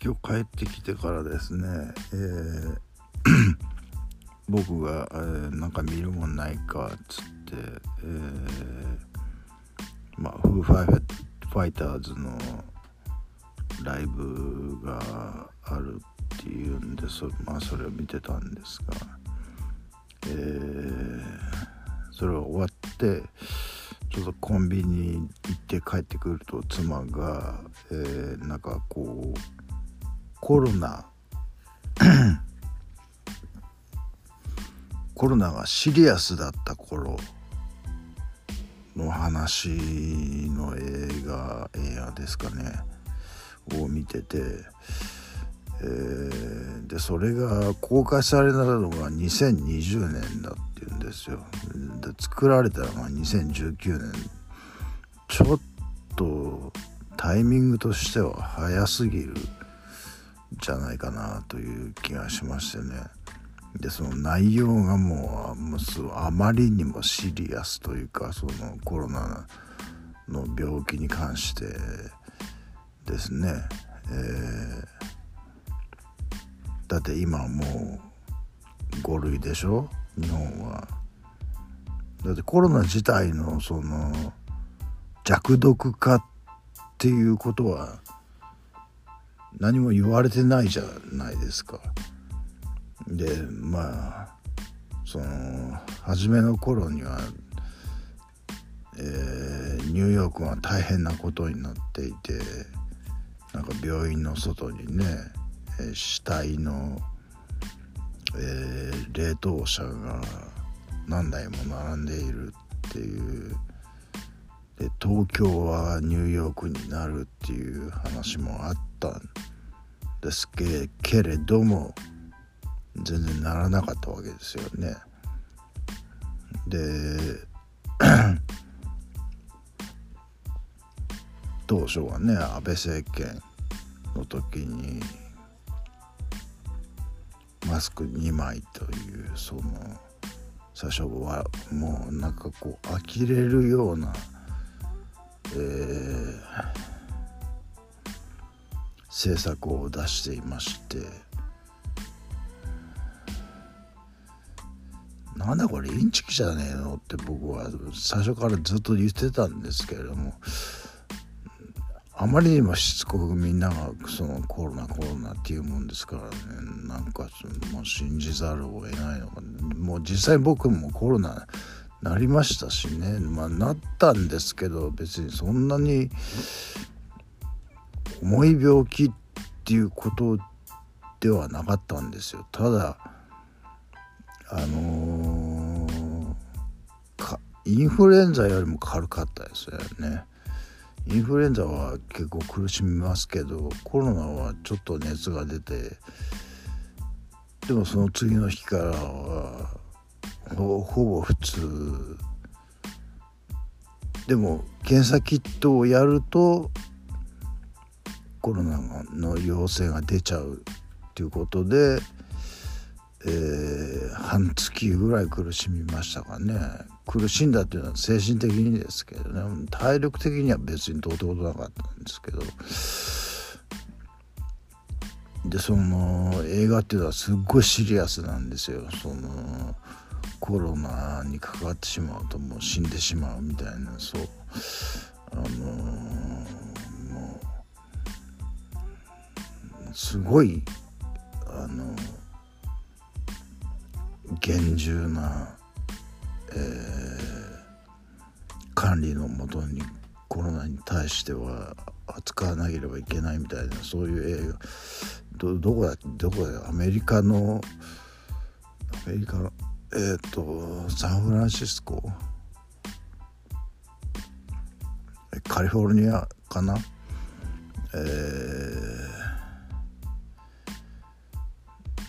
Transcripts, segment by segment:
今日帰ってきてからですね、えー僕が、えーなんか見るもんないかっつって、えーまあフーファイファイターズのライブがあるっていうんでそ,、まあ、それを見てたんですが、えーそれが終わってちょっとコンビニ行って帰ってくると妻が、えーなんかこうコロナ。コロナがシリアスだった頃の話の映画映画ですかね。を見てて、えーでそれが公開されたのが2020年だっていうんですよ。で作られたのが2019年。ちょっとタイミングとしては早すぎる。じゃないかなという気がしましてね。でその内容がもうもうすあまりにもシリアスというかそのコロナの病気に関してですね、えーだって今もう5類でしょ？日本は。だってコロナ自体のその弱毒化っていうことは何も言われてないじゃないですか。でまあその初めの頃には、えーニューヨークは大変なことになっていてなんか病院の外にね、えー死体の、えー冷凍車が何台も並んでいるっていうで東京はニューヨークになるっていう話もあったんですけけれども全然ならなかったわけですよね。で 当初はね安倍政権の時にマスク2枚というその最初はもうなんかこう呆れるような、政策を出していまして。なんだこれインチキじゃねえのって僕は最初からずっと言ってたんですけれども。あまりにもしつこくみんながそのコロナコロナっていうもんですからね。なんかもう信じざるを得ないのか。もう実際僕もコロナなりましたしね。まあなったんですけど別にそんなに重い病気っていうことではなかったんですよ。ただあのーインフルエンザよりも軽かったですよね。インフルエンザは結構苦しみますけどコロナはちょっと熱が出てでもその次の日からはほほぼ普通。でも検査キットをやるとコロナの陽性が出ちゃうっていうことで、えー半月ぐらい苦しみましたかね。苦しんだっていうのは精神的にですけどね。体力的には別にどうってことなかったんですけど。でその映画っていうのはすっごいシリアスなんですよ。そのコロナにかかってしまうともう死んでしまうみたいなそう。あのすごいあの厳重な、えー管理のもとにコロナに対しては扱わなければいけないみたいなそういう映画。どどこだどこだアメリカのアメリカのえっ、とサンフランシスコ？カリフォルニアかな？えー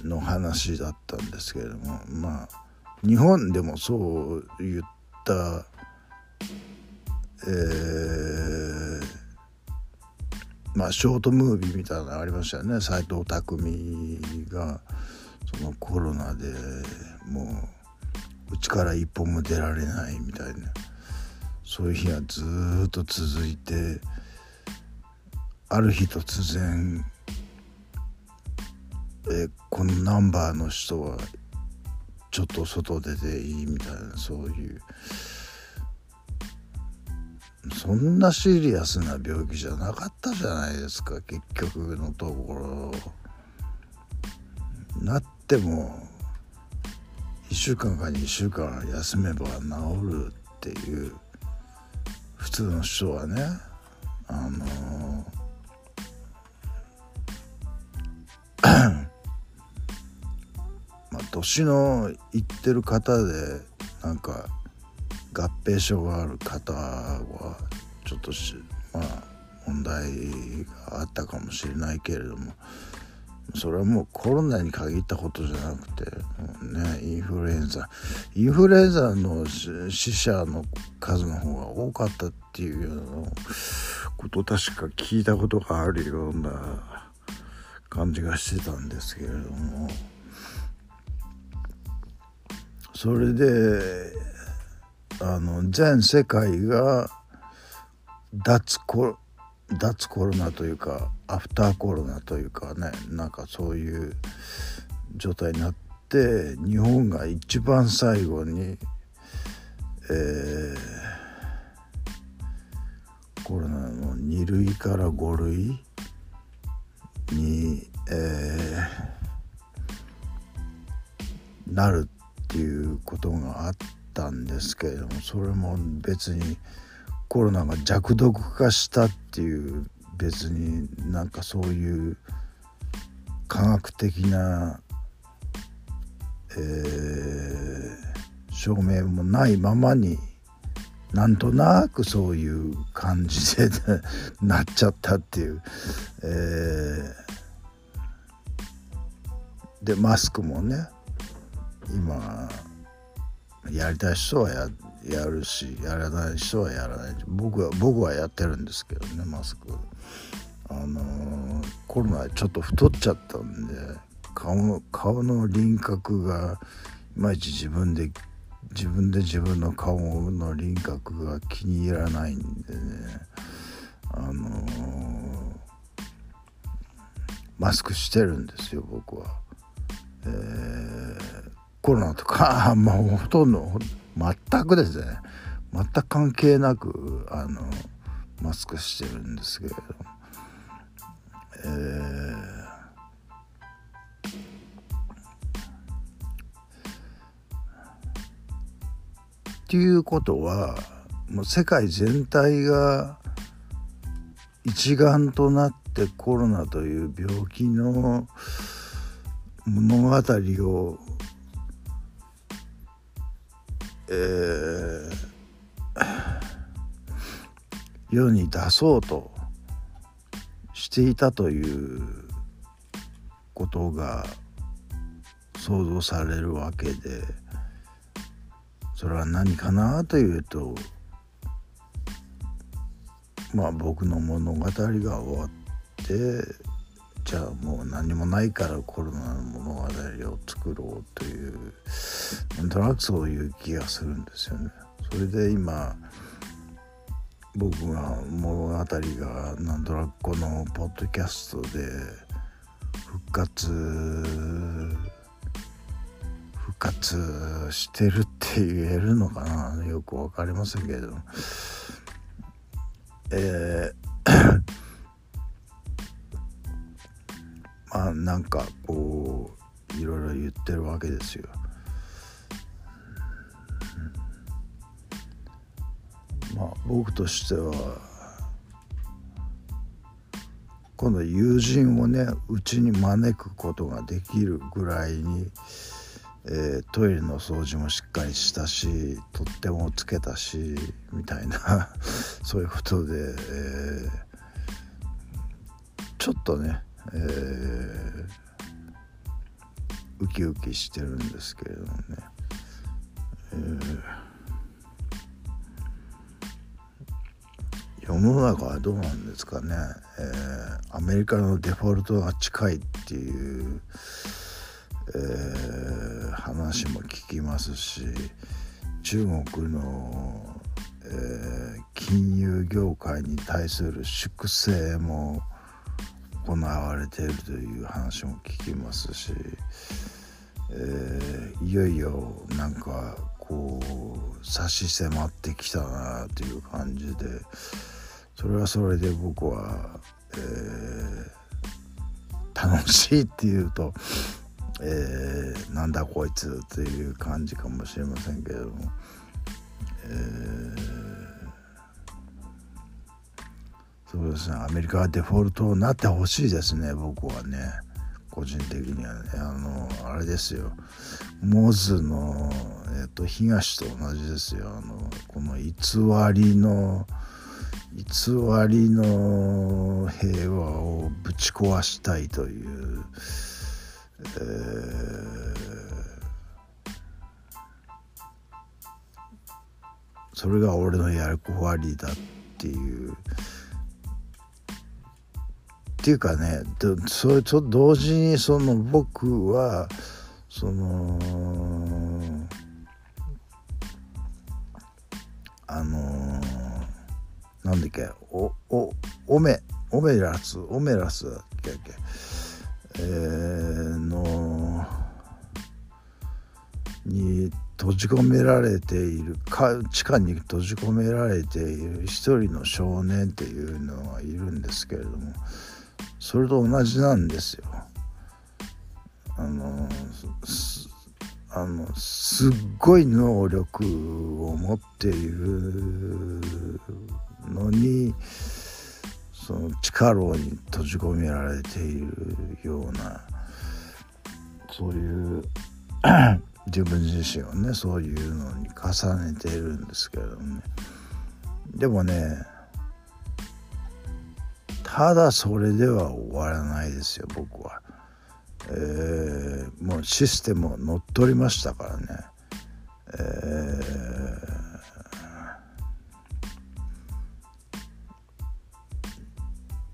の話だったんですけれどもまあ日本でもそういったえーまあショートムービーみたいなのがありましたよね。斎藤工がそのコロナでもううちから一歩も出られないみたいな。そういう日がずっと続いてある日突然え、このナンバーの人はちょっと外出ていいみたいなそういう。そんなシリアスな病気じゃなかったじゃないですか結局のところ。なっても1週間か2週間休めば治るっていう普通の人はねあの年のいってる方でなんか合併症がある方はちょっとまあ問題があったかもしれないけれどもそれはもうコロナに限ったことじゃなくてねインフルエンザインフルエンザの死者の数の方が多かったっていうようなこと確か聞いたことがあるような感じがしてたんですけれども。それであの全世界が脱コ脱コロナというかアフターコロナというかねなんかそういう状態になって日本が一番最後に、えー、コロナの2類から5類に、えー、なるっていうことがあったんですけれどもそれも別にコロナが弱毒化したっていう別になんかそういう科学的な、えー、証明もないままになんとなくそういう感じでなっちゃったっていう、えー、でマスクもね今やりたい人はややるしやらない人はやらない。僕は僕はやってるんですけどねマスク。あのー、コロナちょっと太っちゃったんで顔の顔の輪郭がいまいち自分で自分で自分の顔の輪郭が気に入らないんでね。あのー、マスクしてるんですよ僕は。えー、コロナとか まあほとんど全くですね。全く関係なくあのマスクしてるんですけれどえー。っていうことはもう世界全体が一丸となってコロナという病気の物語をえー、世に出そうとしていたということが想像されるわけでそれは何かなというとまあ僕の物語が終わってじゃあもう何もないからコロナの物語を作ろうというなんとなくそういう気がするんですよね。それで今僕が物語がなんとなくこのポッドキャストで復活復活してるって言えるのかな？よく分かりませんけれどもえーまあなんかこういろいろ言ってるわけですよ。まあ僕としては今度友人をねうちに招くことができるぐらいに、えー、トイレの掃除もしっかりしたし取っ手もつけたしみたいな そういうことで、えー、ちょっとねえー、ウキウキしてるんですけれどもね、えー、世の中はどうなんですかね、えー、アメリカのデフォルトが近いっていう、えー、話も聞きますし中国の、えー、金融業界に対する粛清も行われているという話も聞きますし、えー、いよいよなんかこう差し迫ってきたなという感じでそれはそれで僕は、えー、楽しいっていうと、えー、なんだこいつという感じかもしれませんけれども、えー、そうですね。アメリカはデフォルトになってほしいですね。僕はね。個人的にはね。あのあれですよ。モズの、えーと、東と同じですよ。あのこの偽りの偽りの平和をぶち壊したいという、えー、それが俺のやるわりだっていうっていうかねそれと同時にその僕はそのあのなんだっけおおオメオメラスオメラスだっけえー、のに閉じ込められているか地下に閉じ込められている一人の少年っていうのがいるんですけれどもそれと同じなんですよ。あのあのすっごい能力を持っているのにその地下牢に閉じ込められているようなそういう 自分自身をねそういうのに重ねているんですけどねでもねただそれでは終わらないですよ僕は。えー、もうシステムを乗っ取りましたからね。え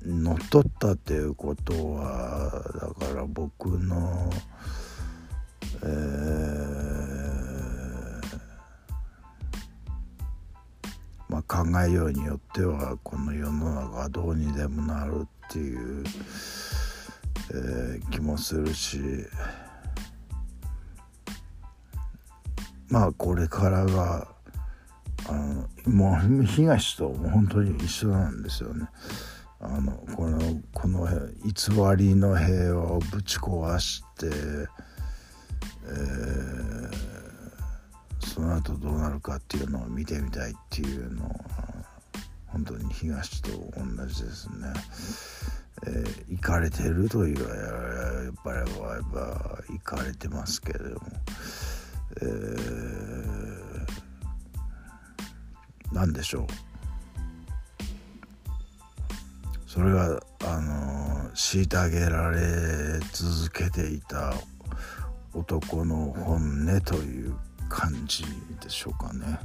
ー、乗っ取ったっていうことはだから僕の、えー考えようによってはこの世の中はどうにでもなるっていう、えー、気もするしまあこれからがあのもう東と本当に一緒なんですよね。あのこのこの偽りの平和をぶち壊して、えーその後どうなるかっていうのを見てみたいっていうのは本当に東と同じですね。えー、行かれてるというやっぱりやっぱ行かれてますけれども、えー、何でしょう。それがあの虐げられ続けていた男の本音という感じでしょうかね。